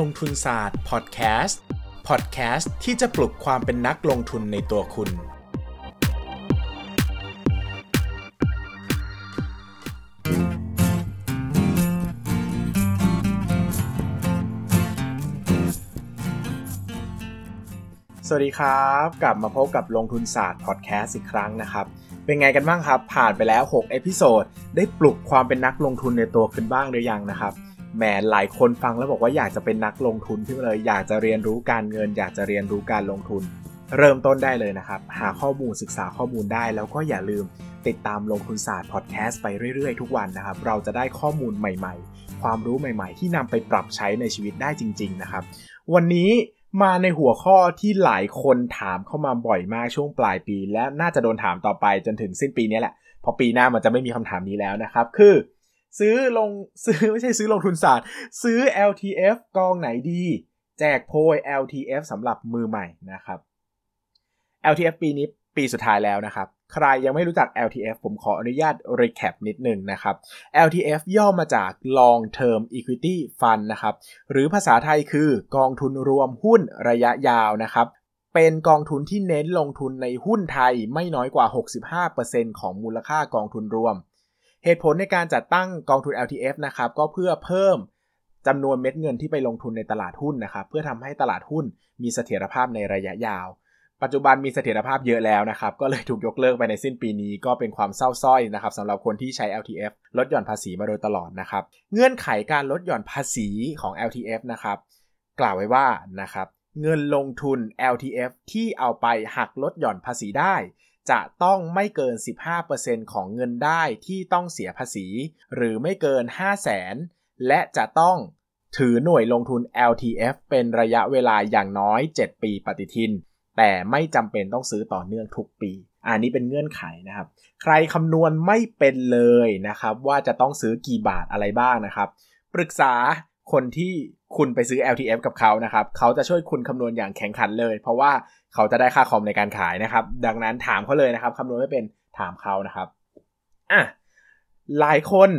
ลงทุนศาสตร์พอดแคสต์พอดแคสต์ที่จะปลุกความเป็นนักลงทุนในตัวคุณ สวัสดีครับ กลับมาพบกับลงทุนศาสตร์พอดแคสต์อีกครั้งนะครับ เป็นไงกันบ้างครับ ผ่านไปแล้ว 6 episode ได้ปลุกความเป็นนักลงทุนในตัวขึ้นบ้างหรือยังนะครับ แหมหลายคนฟังแล้วบอกว่าอยากจะเป็นนักลงทุนขึ้นมาเลย อยากจะเรียนรู้การเงิน อยากจะเรียนรู้การลงทุน เริ่มต้นได้เลยนะครับ หาข้อมูลศึกษาข้อมูลได้ แล้วก็อย่าลืมติดตามลงทุนศาสตร์พอดแคสต์ไปเรื่อยๆ ทุกวันนะครับ เราจะได้ข้อมูลใหม่ๆ ความรู้ใหม่ๆ ที่นำไปปรับใช้ในชีวิตได้จริง ๆ นะครับ วันนี้มาในหัวข้อที่หลายคนถามเข้ามาบ่อยมากช่วงปลายปี และน่าจะโดนถามต่อไปจนถึงสิ้นปีนี้แหละเพราะปีหน้ามันจะไม่มีคำถามนี้แล้วนะครับ คือ ซื้อลงซื้อไม่ใช่ซื้อลงทุนศาสตร์ ซื้อ LTF กองไหนดี แจกโพย LTF สำหรับมือใหม่นะครับ LTF ปีนี้ปีสุดท้ายแล้วนะครับ ใครยังไม่รู้จัก LTF ผมขออนุญาต recap นิดนึงนะครับ LTF ย่อมาจาก Long Term Equity Fund นะครับ หรือภาษาไทยคือกองทุนรวมหุ้นระยะยาวนะครับ เป็นกองทุนที่เน้นลงทุนในหุ้นไทยไม่น้อยกว่า 65%ของมูลค่ากองทุนรวม เหตุผลในการจัดตั้งกองทุน LTF นะครับก็เพื่อเพิ่มจำนวนเม็ดเงินที่ไปลงทุนในตลาดหุ้นนะครับเพื่อทำให้ตลาดหุ้นมีเสถียรภาพในระยะยาว ปัจจุบันมีเสถียรภาพเยอะแล้วนะครับก็เลยถูกยกเลิกไปในสิ้นปีนี้ ก็เป็นความเศร้าส้อยนะครับสำหรับคนที่ใช้ LTF ลดหย่อนภาษีมาโดยตลอดนะครับเงื่อนไขการลดหย่อนภาษีของ LTF นะครับกล่าวไว้ว่านะครับเงินลงทุน LTF ที่เอาไปหักลดหย่อนภาษีได้ จะต้องไม่เกิน 15%ของเงินได้ที่ต้องเสียภาษี หรือไม่เกิน 5 0 0แสนและจะต้องถือหน่วยลงทุน LTF เป็นระยะเวลาอย่างน้อย 7 ปีปฏิทิน แต่ไม่จำเป็นต้องซื้อต่อเนื่องทุกปี อันนี้เป็นเงื่อนไขนะครับ ใครคำนวณไม่เป็นเลยนะครับ ว่าจะต้องซื้อกี่บาทอะไรบ้างนะครับ ปรึกษา คนที่คุณไปซื้อ LTF กับเขานะครับ เขาจะช่วยคุณคำนวณอย่างแข็งขันเลย เพราะว่าเขาจะได้ค่าคอมในการขายนะครับ ดังนั้นถามเขาเลยนะครับคำนวณไม่เป็นถามเขานะครับอะหลายคน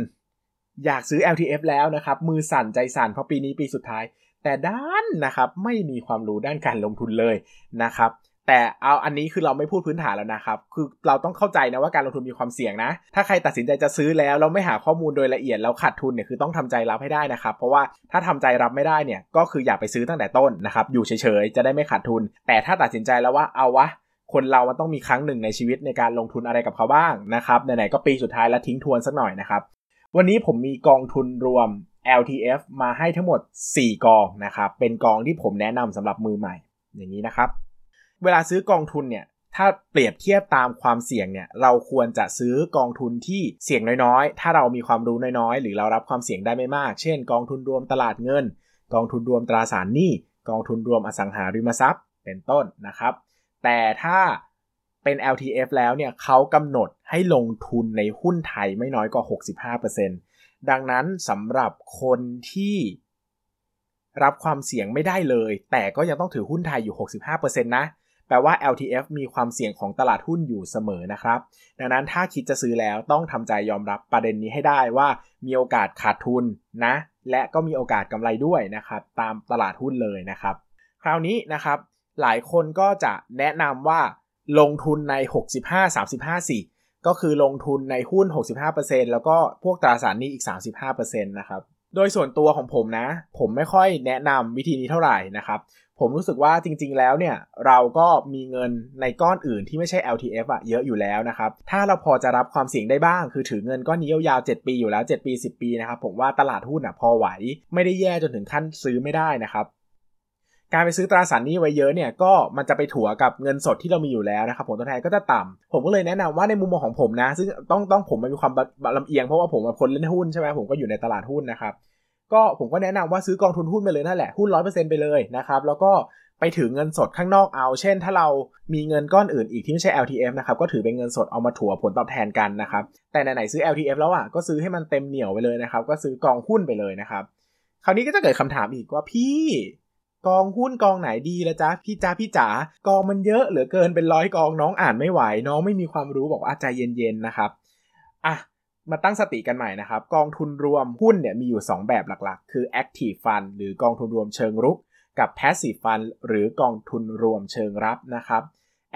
อยากซื้อ LTF แล้วนะครับ มือสั่นใจสั่นเพราะปีนี้ปีสุดท้าย แต่ด้านนะครับไม่มีความรู้ด้านการลงทุนเลยนะครับ แต่เอาอันนี้คือเราไม่พูดพื้นฐานแล้วนะครับ คือเราต้องเข้าใจนะว่าการลงทุนมีความเสี่ยงนะ ถ้าใครตัดสินใจจะซื้อแล้วเราไม่หาข้อมูลโดยละเอียดแล้วขาดทุนเนี่ยคือต้องทำใจรับให้ได้นะครับ เพราะว่าถ้าทำใจรับไม่ได้เนี่ยก็คืออย่าไปซื้อตั้งแต่ต้นนะครับอยู่เฉยๆจะได้ไม่ขาดทุน แต่ถ้าตัดสินใจแล้วว่าเอาวะคนเรามันต้องมีครั้งหนึ่งในชีวิตในการลงทุนอะไรกับเขาบ้างนะครับไหนๆก็ปีสุดท้ายแล้วทิ้งทวนสักหน่อยนะครับวันนี้ผมมีกองทุนรวม LTF มาให้ทั้งหมด 4 กองนะครับเป็นกองที่ผมแนะนำสำหรับมือใหม่อย่างนี้นะครับ เวลาซื้อกองทุนเนี่ยถ้าเปรียบเทียบตามความเสี่ยงเนี่ยเราควรจะซื้อกองทุนที่เสี่ยงน้อยๆ ถ้าเรามีความรู้น้อยๆ หรือเรารับความเสี่ยงได้ไม่มาก เช่น กองทุนรวมตลาดเงิน กองทุนรวมตราสารหนี้กองทุนรวมอสังหาริมทรัพย์ เป็นต้นนะครับ แต่ถ้าเป็น LTF แล้วเนี่ยเขากำหนดให้ลงทุนในหุ้นไทยไม่น้อยกว่า 65%ดังนั้นสำหรับคนที่รับความเสี่ยงไม่ได้เลย แต่ก็ยังต้องถือหุ้นไทยอยู่ 65%นะแป ลว่า LTF มีความเสี่ยงของตลาดหุ้นอยู่เสมอนะครับ ดังนั้นถ้าคิดจะซื้อแล้วต้องทำใจยอมรับประเด็นนี้ให้ได้ว่ามีโอกาสขาดทุนนะ และก็มีโอกาสกำไรด้วยนะครับ ตามตลาดหุ้นเลยนะครับ คราวนี้นะครับ หลายคนก็จะแนะนำว่าลงทุนใน 65 35 4ก็คือลงทุนในหุ้น 65%แล้วก็พวกตราสารหนี้อีก 35%นะครับ โดยส่วนตัวของผมนะ ผมไม่ค่อยแนะนำวิธีนี้เท่าไหร่นะครับ ผมรู้สึกว่าจริง ๆ แล้วเนี่ยเราก็มีเงินในก้อนอื่นที่ไม่ใช่ LTF อะเยอะอยู่แล้วนะครับ ถ้าเราพอจะรับความเสี่ยงได้บ้าง คือถือเงินก้อนนี้ยาวๆ7ปีอยู่แล้ว 7 ปี 10 ปีนะครับผมว่าตลาดหุ้นอะพอไหว ไม่ได้แย่จนถึงขั้นซื้อไม่ได้นะครับการไปซื้อตราสารนี้ไว้เยอะเนี่ยก็มันจะไปถัวกับเงินสดที่เรามีอยู่แล้วนะครับผลตอบแทนก็จะต่ำผมก็เลยแนะนำว่าในมุมมองของผมนะ ซึ่งต้องต้องผมมันมีความลำเอียงเพราะว่าผมเป็นคนเล่นหุ้นใช่ไหมผมก็อยู่ในตลาดหุ้นนะครับ ก็ผมก็แนะนำว่าซื้อกองทุนหุ้นไปเลยนั่นแหละหุ้นร้อยเปอร์เซ็นต์ไปเลยนะครับแล้วก็ไปถือเงินสดข้างนอกเอา เช่น ถ้าเรามีเงินก้อนอื่นอีกที่ไม่ใช่ LTF นะครับ ก็ถือเป็นเงินสดเอามาถัวผลตอบแทนกันนะครับ แต่ไหนๆซื้อ LTF แล้วอะ ก็ซื้อให้มันเต็มเหนียวไปเลยนะครับ ก็ซื้อกองหุ้นไปเลยนะครับ คราวนี้ก็จะเกิดคำถามอีกว่าพี่ กองหุ้นกองไหนดีละจ๊ะพี่จ้าพี่จ๋ากองมันเยอะเหลือเกินเป็นร้อยกองน้องอ่านไม่ไหว น้องไม่มีความรู้บอกว่าใจเย็นๆนะครับ อะ มาตั้งสติกันใหม่นะครับ กองทุนรวมหุ้นเนี่ยมีอยู่ 2 แบบหลักๆ คือ active fund หรือกองทุนรวมเชิงรุก กับ passive fund หรือกองทุนรวมเชิงรับนะครับ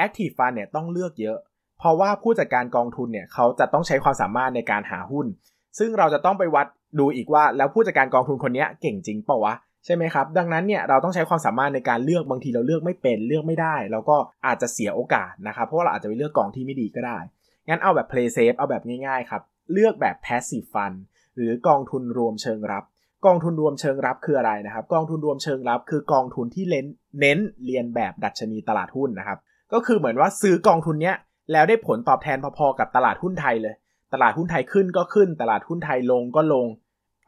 active fund เนี่ยต้องเลือกเยอะ เพราะว่าผู้จัดการกองทุนเนี่ยเขาจะต้องใช้ความสามารถในการหาหุ้น ซึ่งเราจะต้องไปวัดดูอีกว่าแล้วผู้จัดการกองทุนคนนี้เก่งจริงเปล่าวะใช่ไหมครับ ดังนั้นเนี่ยเราต้องใช้ความสามารถในการเลือกบางทีเราเลือกไม่เป็นเลือกไม่ได้แล้วก็อาจจะเสียโอกาสนะครับเพราะว่าเราอาจจะไปเลือกกองที่ไม่ดีก็ได้ งั้นเอาแบบ play safe เอาแบบง่ายๆครับ เลือกแบบ passive fund หรือกองทุนรวมเชิงรับ กองทุนรวมเชิงรับคืออะไรนะครับ กองทุนรวมเชิงรับ คือกองทุนที่เน้นเน้นเรียนแบบดัชนีตลาดหุ้นนะครับ ก็คือเหมือนว่าซื้อกองทุนเนี้ยแล้วได้ผลตอบแทนพอๆกับตลาดหุ้นไทยเลย ตลาดหุ้นไทยขึ้นก็ขึ้น ตลาดหุ้นไทยลงก็ลง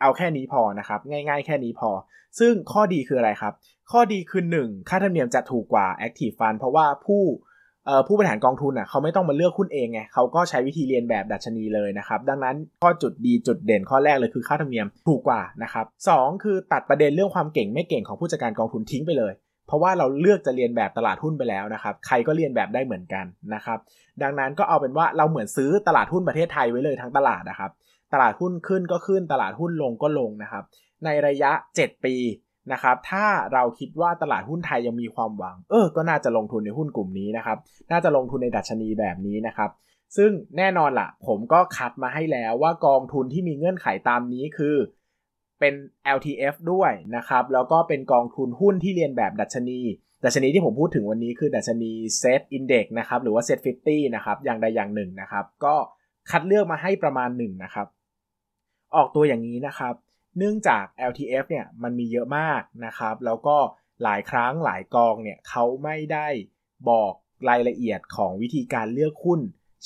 เอาแค่นี้พอนะครับ ง่ายๆ แค่นี้พอ ซึ่งข้อดีคืออะไรครับ ข้อดีคือ 1 ค่าธรรมเนียมจะถูกกว่า Active Fund เพราะว่าผู้ ผู้บริหารกองทุนอะเขาไม่ต้องมาเลือกหุ้นเองไงเขาก็ใช้วิธีเรียนแบบดัชนีเลยนะครับดังนั้นข้อจุดดีจุดเด่นข้อแรกเลยคือค่าธรรมเนียมถูกกว่านะครับสคือตัดประเด็นเรื่องความเก่งไม่เก่งของผู้จัดการกองทุนทิ้งไปเลย เพราะว่าเราเลือกจะเรียนแบบตลาดหุ้นไปแล้วนะครับใครก็เรียนแบบได้เหมือนกันนะครับดังนั้นก็เอาเป็นว่าเราเหมือนซื้อตลาดหุ้นประเทศไทยไว้เลยทั้งตลาดนะครับตลาดหุ้นขึ้นก็ขึ้นตลาดหุ้นลงก็ลงนะครับในระยะ 7 ปี นะครับถ้าเราคิดว่าตลาดหุ้นไทยยังมีความหวัง เออ ก็น่าจะลงทุนในหุ้นกลุ่มนี้นะครับ น่าจะลงทุนในดัชนีแบบนี้นะครับ ซึ่งแน่นอนละ่ะ ผมก็คัดมาให้แล้วว่ากองทุนที่มีเงื่อนไขตามนี้คือเป็น LTF ด้วยนะครับ แล้วก็เป็นกองทุนหุ้นที่เรียนแบบดัชนี ดัชนีที่ผมพูดถึงวันนี้คือดัชนี Set Index นะครับ หรือว่า Set 50 นะครับ อย่างใดอย่างหนึ่งนะครับ ก็คัดเลือกมาให้ประมาณหนึ่งนะครับ ออกตัวอย่างนี้นะครับ เนื่องจาก LTF เนี่ยมันมีเยอะมากนะครับ แล้วก็หลายครั้งหลายกองเนี่ยเขาไม่ได้บอกรายละเอียดของวิธีการเลือกหุ้น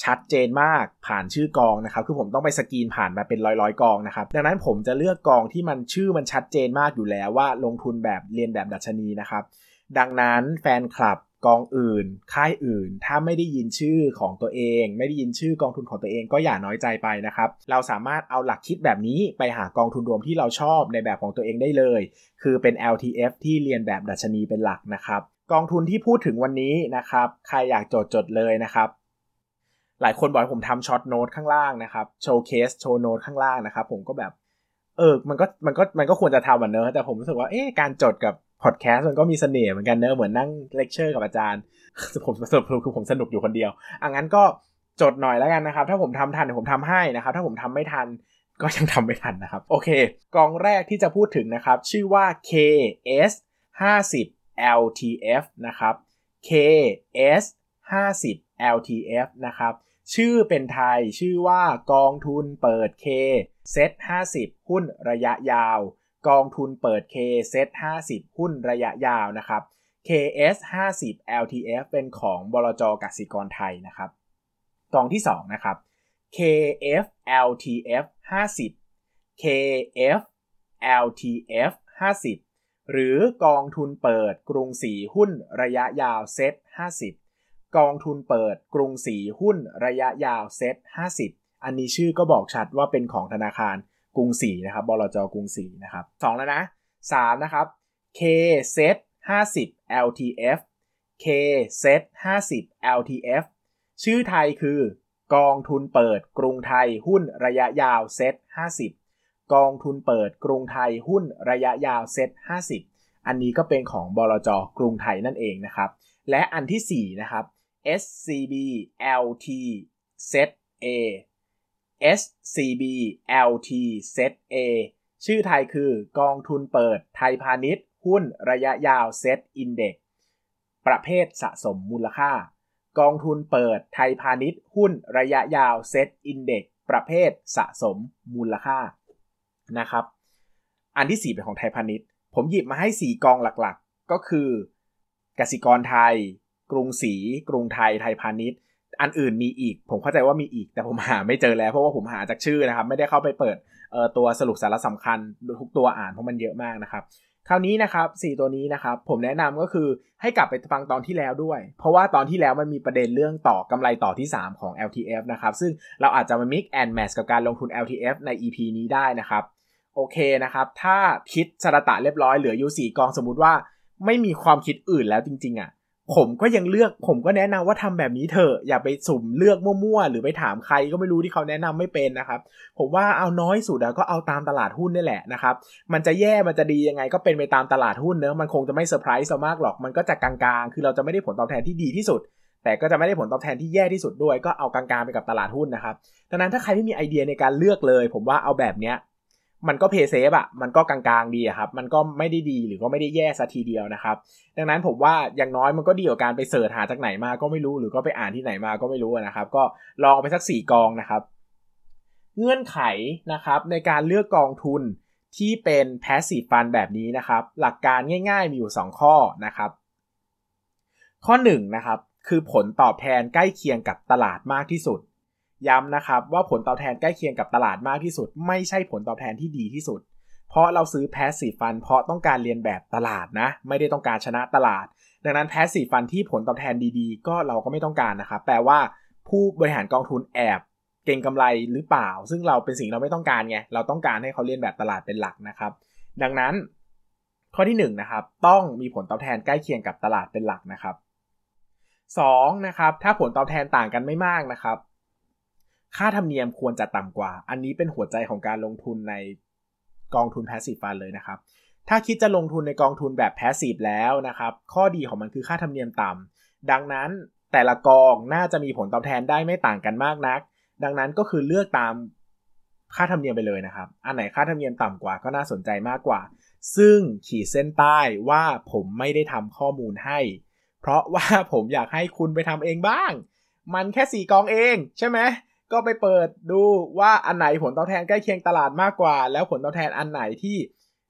ชัดเจนมากผ่านชื่อกองนะครับ คือผมต้องไปสกรีนผ่านมาเป็นร้อยร้อยกองนะครับ ดังนั้นผมจะเลือกกองที่มันชื่อมันชัดเจนมากอยู่แล้วว่าลงทุนแบบเรียนแบบดัชนีนะครับ ดังนั้นแฟนคลับ กองอื่น ค่ายอื่น ถ้าไม่ได้ยินชื่อของตัวเอง ไม่ได้ยินชื่อกองทุนของตัวเองก็อย่าน้อยใจไปนะครับ เราสามารถเอาหลักคิดแบบนี้ไปหากองทุนรวมที่เราชอบในแบบของตัวเองได้เลย คือเป็น LTF ที่เรียนแบบดัชนีเป็นหลักนะครับ กองทุนที่พูดถึงวันนี้นะครับ ใครอยากจดจดเลยนะครับหลายคนบอกให้ผมทำช็อตโน้ตข้างล่างนะครับโชว์เคสโชว์โน้ตข้างล่างนะครับ ผมก็แบบ เออ มันก็มันก็มันก็ควรจะทำอะเนอะแต่ผมรู้สึกว่าเอ๊ะการจดกับ พอดแคสต์มันก็มีเสน่ห์เหมือนกันเนอะเหมือนนั่งเลคเชอร์กับอาจารย์ผมสรุปคือผมสนุกอยู่คนเดียวอะงั้นก็จดหน่อยแล้วกันนะครับ ถ้าผมทำทันผมทำให้นะครับ ถ้าผมทำไม่ทันก็ยังทำไม่ทันนะครับ โอเค กองแรกที่จะพูดถึงนะครับ ชื่อว่า KS 50 LTF นะครับ KS 50 LTF นะครับ ชื่อเป็นไทยชื่อว่ากองทุนเปิด K SET50 หุ้นระยะยาว กองทุนเปิด K SET50 หุ้นระยะยาวนะครับ KS 50 LTF เป็นของบลจกสิกรไทยนะครับ กองที่ 2 นะครับ KF LTF 50 KF LTF 50 หรือกองทุนเปิดกรุงศรีหุ้นระยะยาว SET50 กองทุนเปิดกรุงศรีหุ้นระยะยาว SET50 อันนี้ชื่อก็บอกชัดว่าเป็นของธนาคาร กรุงศรีนะครับบลจกรุงศรีนะครับสองแล้วนะสามนะครับ K set 50 LTF K set 50 LTF ชื่อไทยคือกองทุนเปิดกรุงไทยหุ้นระยะยาว SET50 กองทุนเปิดกรุงไทยหุ้นระยะยาว SET50 อันนี้ก็เป็นของบลจกรุงไทยนั่นเองนะครับ และอันที่ 4 นะครับ SCB LT Set A SCB LT Set A ชื่อไทยคือกองทุนเปิดไทยพาณิชย์ หุ้นระยะยาว Set Index ประเภทสะสมมูลค่า กองทุนเปิดไทยพาณิชย์ หุ้นระยะยาว Set Index ประเภทสะสมมูลค่านะครับ อันที่ 4 เป็นของไทยพาณิชย์ ผมหยิบมาให้ 4 กองหลักๆ ก็คือกสิกรไทย กรุงศรีกรุงไทยไทยพาณิชย์ อันอื่นมีอีก ผมเข้าใจว่ามีอีก แต่ผมหาไม่เจอแล้ว เพราะว่าผมหาจากชื่อนะครับ ไม่ได้เข้าไปเปิดตัวสรุปสาระสำคัญทุกตัวอ่านเพราะมันเยอะมากนะครับคราวนี้นะครับ4ตัวนี้นะครับ ผมแนะนำก็คือให้กลับไปฟังตอนที่แล้วด้วย เพราะว่าตอนที่แล้วมันมีประเด็นเรื่องต่อกำไรต่อที่ 3 ของ LTF นะครับ ซึ่งเราอาจจะมา mix and match กับการลงทุน LTF ใน EP นี้ได้นะครับ โอเคนะครับ ถ้าคิดสระตะเรียบร้อยเหลืออยู่4กองสมมุติว่า ไม่มีความคิดอื่นแล้วจริง ๆอะ ผมก็ยังเลือกผมก็แนะนำว่าทำแบบนี้เถอะอย่าไปสุ่มเลือกมั่วๆ หรือไปถามใครก็ไม่รู้ที่เขาแนะนำไม่เป็นนะครับ ผมว่าเอาน้อยสุดก็เอาตามตลาดหุ้นนี่แหละนะครับ มันจะแย่มันจะดียังไงก็เป็นไปตามตลาดหุ้นเนอะมันคงจะไม่เซอร์ไพรส์มากหรอกมันก็จะกลางๆ คือเราจะไม่ได้ผลตอบแทนที่ดีที่สุด แต่ก็จะไม่ได้ผลตอบแทนที่แย่ที่สุดด้วย ก็เอากลางๆไปกับตลาดหุ้นนะครับดังนั้นถ้าใครไม่มีไอเดียในการเลือกเลย ผมว่าเอาแบบเนี้ย มันก็เพย์เซฟอะมันก็กลางๆดีครับ มันก็ไม่ได้ดีหรือก็ไม่ได้แย่ซะทีเดียวนะครับ ดังนั้นผมว่าอย่างน้อยมันก็ดีกว่าการไปเสิร์ชหาจากไหนมาก็ไม่รู้หรือก็ไปอ่านที่ไหนมาก็ไม่รู้นะครับ ก็ลองไปสักสี่กองนะครับ เงื่อนไขนะครับในการเลือกกองทุนที่เป็น passive fund แบบนี้นะครับ หลักการง่ายๆมีอยู่ 2 ข้อนะครับ ข้อ1นะครับคือผลตอบแทนใกล้เคียงกับตลาดมากที่สุด ย้ำนะครับว่าผลตอบแทนใกล้เคียงกับตลาดมากที่สุด ไม่ใช่ผลตอบแทนที่ดีที่สุด เพราะเราซื้อ passive fund เพราะต้องการเรียนแบบตลาดนะ ไม่ได้ต้องการชนะตลาด ดังนั้น passive fund ที่ผลตอบแทนดีๆ ก็เราก็ไม่ต้องการนะครับแปลว่าผู้บริหารกองทุนแอบเก่งกำไรหรือเปล่า ซึ่งเราเป็นสิ่งเราไม่ต้องการไงเราต้องการให้เขาเรียนแบบตลาดเป็นหลักนะครับ ดังนั้นข้อที่1นนะครับต้องมีผลตอบแทนใกล้เคียงกับตลาดเป็นหลักนะครับ2นะครับถ้าผลตอบแทนต่างกันไม่มากนะครับ ค่าธรรมเนียมควรจะต่ำกว่า อันนี้เป็นหัวใจของการลงทุนในกองทุน passive fund เลยนะครับ ถ้าคิดจะลงทุนในกองทุนแบบ passive แล้วนะครับ ข้อดีของมันคือค่าธรรมเนียมต่ำดังนั้นแต่ละกองน่าจะมีผลตอบแทนได้ไม่ต่างกันมากนัก ดังนั้นก็คือเลือกตามค่าธรรมเนียมไปเลยนะครับ อันไหนค่าธรรมเนียมต่ำกว่าก็น่าสนใจมากกว่า ซึ่งขีดเส้นใต้ว่าผมไม่ได้ทำข้อมูลให้ เพราะว่าผมอยากให้คุณไปทำเองบ้าง มันแค่สี่กองเองใช่ไหม ก็ไปเปิดดูว่าอันไหนผลตอบแทนใกล้เคียงตลาดมากกว่า แล้วผลตอบแทนอันไหนที่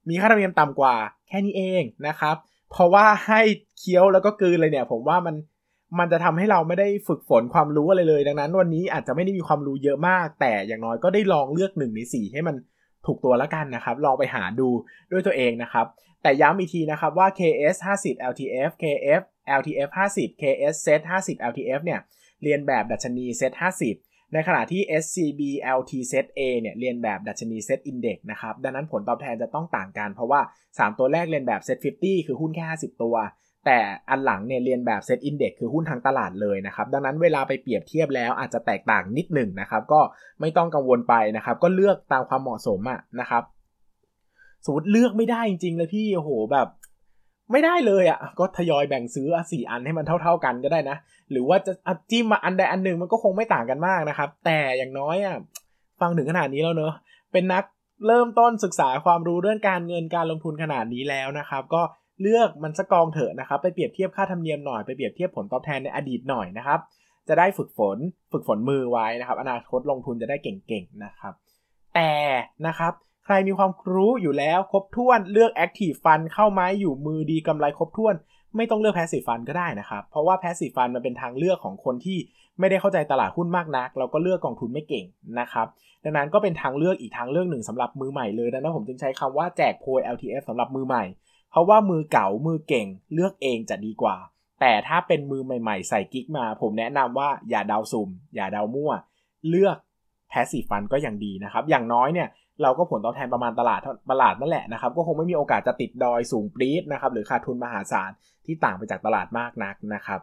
มีค่าธรรมเนียมต่ำกว่า แค่นี้เองนะครับ เพราะว่าให้เคี้ยวแล้วก็กืนเลยเนี่ย ผมว่ามันมันจะทำให้เราไม่ได้ฝึกฝนความรู้อะไรเลย ดังนั้น วันนี้อาจจะไม่ได้มีความรู้เยอะมาก แต่อย่างน้อยก็ได้ลองเลือกหนึ่งในสี่ให้มันถูกตัวแล้วกันนะครับ ลองไปหาดูด้วยตัวเองนะครับ แต่ย้ำอีกทีนะครับว่า KS 50 LTF KF LTF 50 KS Set 50 LTF เนี่ย เรียนแบบดัชนี Set 50 ในขณะที่ SCB LT Set A เนี่ยเรียนแบบดัชนี Set Index นะครับ ดังนั้นผลตอบแทนจะต้องต่างกัน เพราะว่า 3 ตัวแรกเรียนแบบ Set 50 คือหุ้นแค่ 50 ตัว แต่อันหลังเนี่ยเรียนแบบ Set Index คือหุ้นทั้งตลาดเลยนะครับ ดังนั้นเวลาไปเปรียบเทียบแล้วอาจจะแตกต่างนิดหนึ่งนะครับ ก็ไม่ต้องกังวลไปนะครับ ก็เลือกตามความเหมาะสมอะนะครับสมมติเลือกไม่ได้จริงๆเลยพี่โอ้โหแบบ ไม่ได้เลยอะ่ะก็ทยอยแบ่งซื้อสี่อันให้มันเท่า ๆกันก็ได้นะ หรือว่าจะจิ้มมาอันใดอันหนึ่งมันก็คงไม่ต่างกันมากนะครับ แต่อย่างน้อยอะ่ะฟังถึงขนาดนี้แล้วเนอะเป็นนักเริ่มต้นศึกษาความรู้เรื่องการเงินการลงทุนขนาดนี้แล้วนะครับ ก็เลือกมันสกองเถอะนะครับ ไปเปรียบเทียบค่าธรรมเนียมหน่อยไปเปรียบเทียบผลตอบแทนในอดีตหน่อยนะครับ จะได้ฝึกฝนฝึกฝนมือไว้นะครับ อนาคตลงทุนจะได้เก่งๆนะครับ แต่นะครับ ใครมีความรู้อยู่แล้วครบถ้วนเลือก Active Fund เข้าไม้อยู่มือดีกำไรครบถ้วน ไม่ต้องเลือก Passive Fund ก็ได้นะครับ เพราะว่า Passive Fund มันเป็นทางเลือกของคนที่ไม่ได้เข้าใจตลาดหุ้นมากนัก เราก็เลือกกองทุนไม่เก่งนะครับดังนั้นก็เป็นทางเลือกอีกทางเลือกหนึ่งสำหรับมือใหม่เลยดังนั้นผมจึงใช้คำว่าแจกโพย LTF สำหรับมือใหม่ เพราะว่ามือเก่ามือเก่งเลือกเองจะดีกว่า แต่ถ้าเป็นมือใหม่ ๆ ใส่กิ๊กมา ผมแนะนำว่าอย่าเดาสุ่ม อย่าเดามั่ว เลือก Passive Fund ก็ยังดีนะครับอย่างน้อยเนี่ย เราก็ผลตอบแทนประมาณตลาดตลาดนั่นแหละนะครับ ก็คงไม่มีโอกาสจะติดดอยสูงปรี๊ดนะครับ หรือขาดทุนมหาศาลที่ต่างไปจากตลาดมากนักนะครับ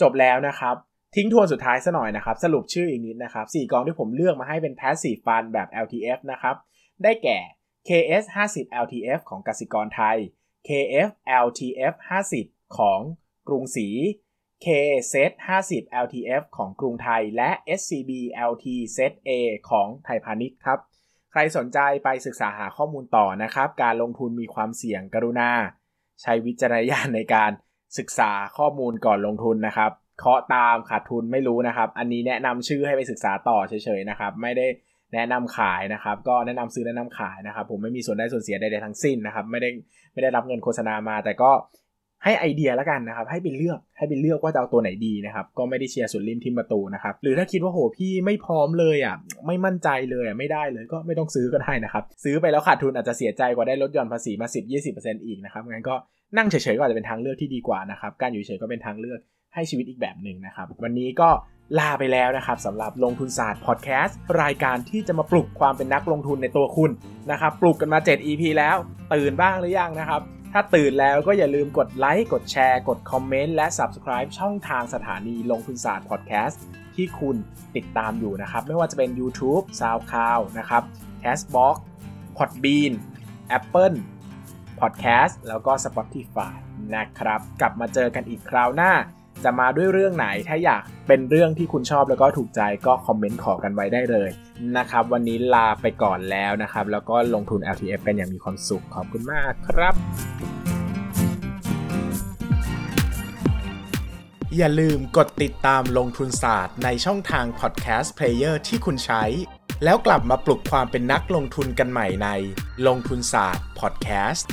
จบแล้วนะครับ ทิ้งทวนสุดท้ายซะหน่อยนะครับ สรุปชื่ออีกนิดนะครับ4กองที่ผมเลือกมาให้เป็น passive fund แบบ LTF นะครับ ได้แก่ KS 50 LTF ของกสิกรไทย KF LTF 50 ของกรุงศรี K Set 50 LTF ของกรุงไทย และ SCB LT Set A ของไทยพาณิชย์ครับ ใครสนใจไปศึกษาหาข้อมูลต่อนะครับ การลงทุนมีความเสี่ยงกรุณา ใช้วิจารณญาณในการศึกษาข้อมูลก่อนลงทุนนะครับเคาะตามขาดทุนไม่รู้นะครับ อันนี้แนะนำชื่อให้ไปศึกษาต่อเฉยๆนะครับ ไม่ได้แนะนำขายนะครับ ก็แนะนำซื้อแนะนำขายนะครับ ผมไม่มีส่วนได้ส่วนเสียใดๆทั้งสิ้นนะครับ ไม่ได้ไม่ได้รับเงินโฆษณามา แต่ก็ ให้ไอเดียแล้วกันนะครับ ให้ไปเลือกให้ไปเลือกว่าจะเอาตัวไหนดีนะครับ ก็ไม่ได้เชียร์สุดริมทิมประตูนะครับ หรือถ้าคิดว่าโหพี่ไม่พร้อมเลยอะ ไม่มั่นใจเลยอะไม่ได้เลยก็ไม่ต้องซื้อก็ได้นะครับ ซื้อไปแล้วขาดทุนอาจจะเสียใจกว่าได้ลดหย่อนภาษีมา 10-20%อีกนะครับงั้นก็นั่งเฉยๆก็อาจจะเป็นทางเลือกที่ดีกว่านะครับ การอยู่เฉยก็เป็นทางเลือกให้ชีวิตอีกแบบหนึ่งนะครับ วันนี้ก็ลาไปแล้วนะครับสำหรับลงทุนศาสตร์พอดแคสต์รายการที่จะมาปลุกความเป็นนักลงทุนในตัวคุณนะครับ ปลุกกันมา 7 EP แล้ว ตื่นบ้างหรือยังนะครับ ถ้าตื่นแล้วก็อย่าลืมกดไลค์ กดแชร์ กดคอมเมนต์ และ Subscribe ช่องทางสถานีลงทุนศาสตร์พอดแคสต์ที่คุณติดตามอยู่นะครับ ไม่ว่าจะเป็น YouTube, SoundCloud นะครับ Castbox Podbean Apple Podcast แล้วก็ Spotify นะครับ กลับมาเจอกันอีกคราวหน้า จะมาด้วยเรื่องไหนถ้าอยากเป็นเรื่องที่คุณชอบแล้วก็ถูกใจก็คอมเมนต์ขอกันไว้ได้เลยนะครับ วันนี้ลาไปก่อนแล้วนะครับ แล้วก็ลงทุน LTF กันอย่างมีความสุขขอบคุณมากครับ อย่าลืมกดติดตามลงทุนศาสตร์ในช่องทาง Podcast Player ที่คุณใช้ แล้วกลับมาปลุกความเป็นนักลงทุนกันใหม่ในลงทุนศาสตร์ Podcast